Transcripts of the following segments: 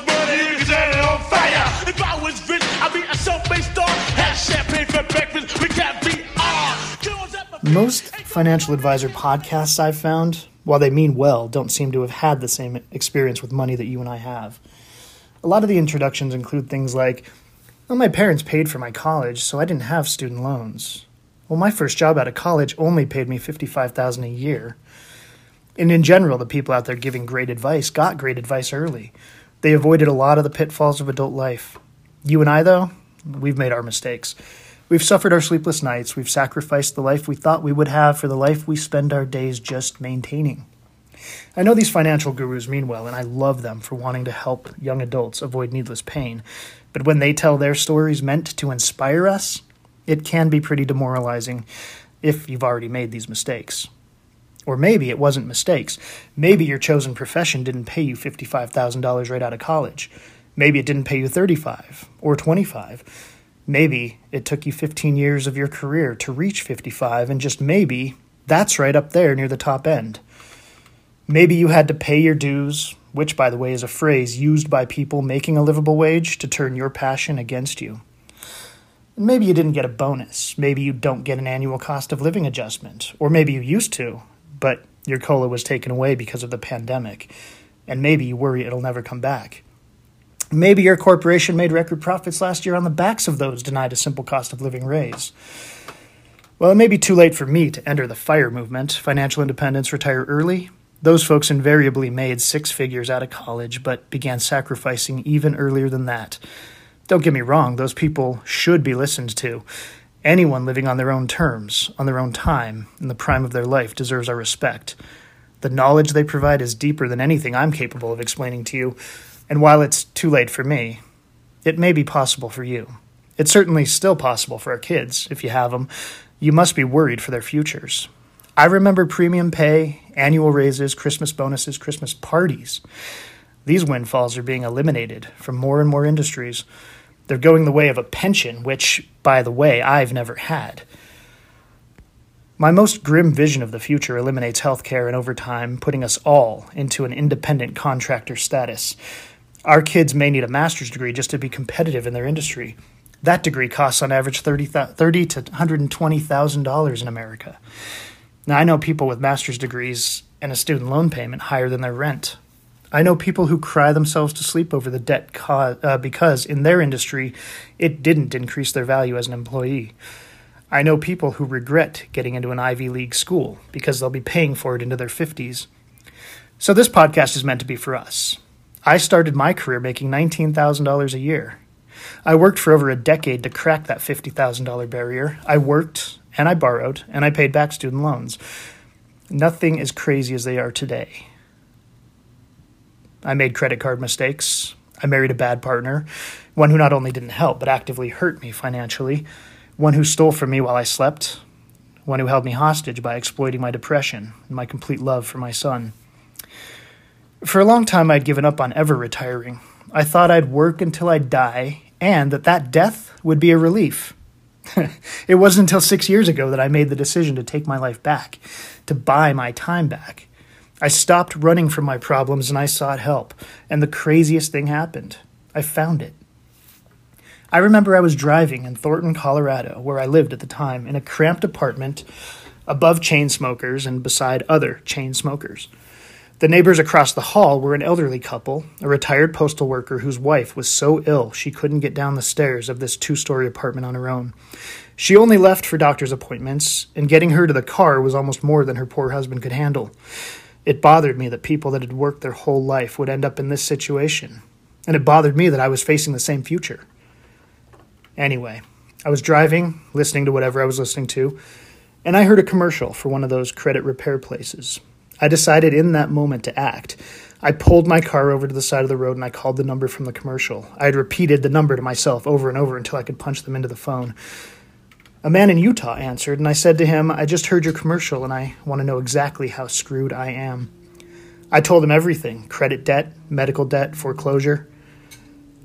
much money you can set it on fire. If I was rich, I'd be a self-made star. Have champagne for breakfast. We can't be most financial advisor podcasts I've found, while they mean well, don't seem to have had the same experience with money that you and I have. A lot of the introductions include things like, well, my parents paid for my college, so I didn't have student loans. Well, my first job out of college only paid me 55000 a year. And in general, the people out there giving great advice got great advice early. They avoided a lot of the pitfalls of adult life. You and I, though, we've made our mistakes. We've suffered our sleepless nights. We've sacrificed the life we thought we would have for the life we spend our days just maintaining. I know these financial gurus mean well, and I love them for wanting to help young adults avoid needless pain. But when they tell their stories meant to inspire us, it can be pretty demoralizing if you've already made these mistakes. Or maybe it wasn't mistakes. Maybe your chosen profession didn't pay you $55,000 right out of college. Maybe it didn't pay you 35 or 25 Maybe it took you 15 years of your career to reach 55, and just maybe that's right up there near the top end. Maybe you had to pay your dues, which, by the way, is a phrase used by people making a livable wage to turn your passion against you. maybe you didn't get a bonus. Maybe you don't get an annual cost of living adjustment. Or maybe you used to, but your COLA was taken away because of the pandemic. And maybe you worry it'll never come back. Maybe your corporation made record profits last year on the backs of those denied a simple cost of living raise. Well, it may be too late for me to enter the FIRE movement, financial independence, retire early. Those folks invariably made six figures out of college, but began sacrificing even earlier than that. Don't get me wrong, those people should be listened to. Anyone living on their own terms, on their own time, in the prime of their life deserves our respect. The knowledge they provide is deeper than anything I'm capable of explaining to you, and while it's too late for me, it may be possible for you. It's certainly still possible for our kids, if you have them. You must be worried for their futures. I remember premium pay, annual raises, Christmas bonuses, Christmas parties. These windfalls are being eliminated from more and more industries. They're going the way of a pension, which, by the way, I've never had. My most grim vision of the future eliminates healthcare and overtime, putting us all into an independent contractor status. Our kids may need a master's degree just to be competitive in their industry. That degree costs on average 30, 30 to $120,000 in America. Now, I know people with master's degrees and a student loan payment higher than their rent. I know people who cry themselves to sleep over the debt co- uh, because in their industry it didn't increase their value as an employee. I know people who regret getting into an Ivy League school because they'll be paying for it into their 50s. So, this podcast is meant to be for us. I started my career making $19,000 a year. I worked for over a decade to crack that $50,000 barrier. I worked and I borrowed and I paid back student loans. Nothing as crazy as they are today. I made credit card mistakes. I married a bad partner, one who not only didn't help, but actively hurt me financially, one who stole from me while I slept, one who held me hostage by exploiting my depression and my complete love for my son. For a long time, I'd given up on ever retiring. I thought I'd work until I'd die, and that that death would be a relief. it wasn't until six years ago that I made the decision to take my life back, to buy my time back. I stopped running from my problems and I sought help, and the craziest thing happened. I found it. I remember I was driving in Thornton, Colorado, where I lived at the time, in a cramped apartment above chain smokers and beside other chain smokers. The neighbors across the hall were an elderly couple, a retired postal worker whose wife was so ill she couldn't get down the stairs of this two story apartment on her own. She only left for doctor's appointments, and getting her to the car was almost more than her poor husband could handle. It bothered me that people that had worked their whole life would end up in this situation, and it bothered me that I was facing the same future. Anyway, I was driving, listening to whatever I was listening to, and I heard a commercial for one of those credit repair places. I decided in that moment to act. I pulled my car over to the side of the road and I called the number from the commercial. I had repeated the number to myself over and over until I could punch them into the phone. A man in Utah answered, and I said to him, I just heard your commercial and I want to know exactly how screwed I am. I told him everything credit debt, medical debt, foreclosure,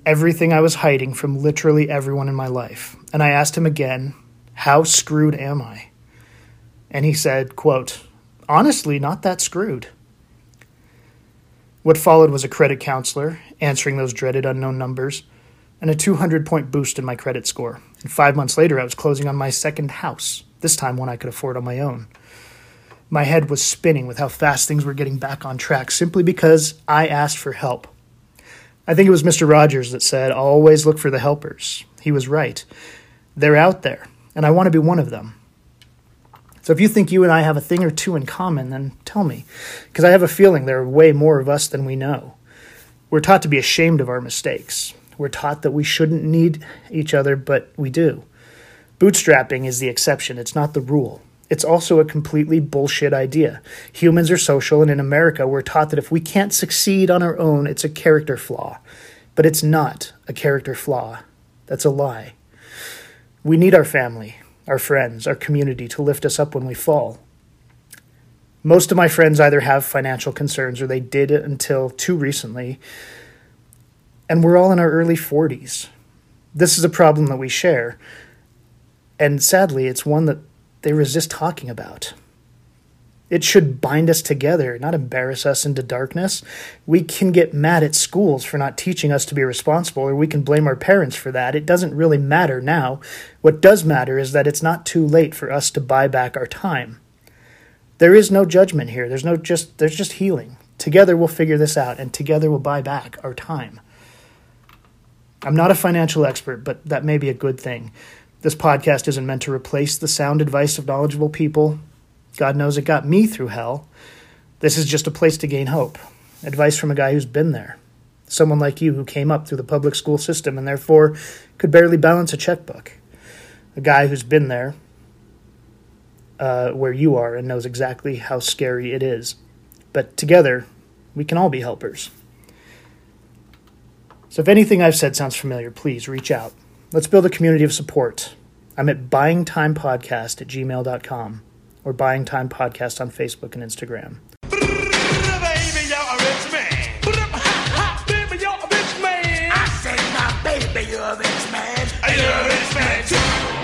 everything I was hiding from literally everyone in my life. And I asked him again, How screwed am I? And he said, quote, honestly not that screwed. What followed was a credit counselor answering those dreaded unknown numbers and a 200 point boost in my credit score. And five months later, I was closing on my second house this time one I could afford on my own. My head was spinning with how fast things were getting back on track simply because I asked for help. I think it was Mr. Rogers that said, always look for the helpers. He was right. They're out there, and I want to be one of them. So if you think you and I have a thing or two in common, then tell me, because I have a feeling there are way more of us than we know. We're taught to be ashamed of our mistakes. We're taught that we shouldn't need each other, but we do. Bootstrapping is the exception, it's not the rule. It's also a completely bullshit idea. Humans are social, and in America, we're taught that if we can't succeed on our own, it's a character flaw. But it's not a character flaw. That's a lie. We need our family, our friends, our community to lift us up when we fall. Most of my friends either have financial concerns or they did it until too recently. And we're all in our early 40s. This is a problem that we share. And sadly, it's one that they resist talking about. It should bind us together, not embarrass us into darkness. We can get mad at schools for not teaching us to be responsible, or we can blame our parents for that. It doesn't really matter now. What does matter is that it's not too late for us to buy back our time. There is no judgment here. There's no just there's just healing. Together we'll figure this out and together we'll buy back our time. I'm not a financial expert, but that may be a good thing. This podcast isn't meant to replace the sound advice of knowledgeable people. God knows it got me through hell. This is just a place to gain hope. Advice from a guy who's been there. Someone like you who came up through the public school system and therefore could barely balance a checkbook. A guy who's been there uh, where you are and knows exactly how scary it is. But together, we can all be helpers. So if anything I've said sounds familiar, please reach out. Let's build a community of support. I'm at buyingtimepodcast at gmail.com or Buying Time Podcast on Facebook and Instagram. Baby, you're a rich man.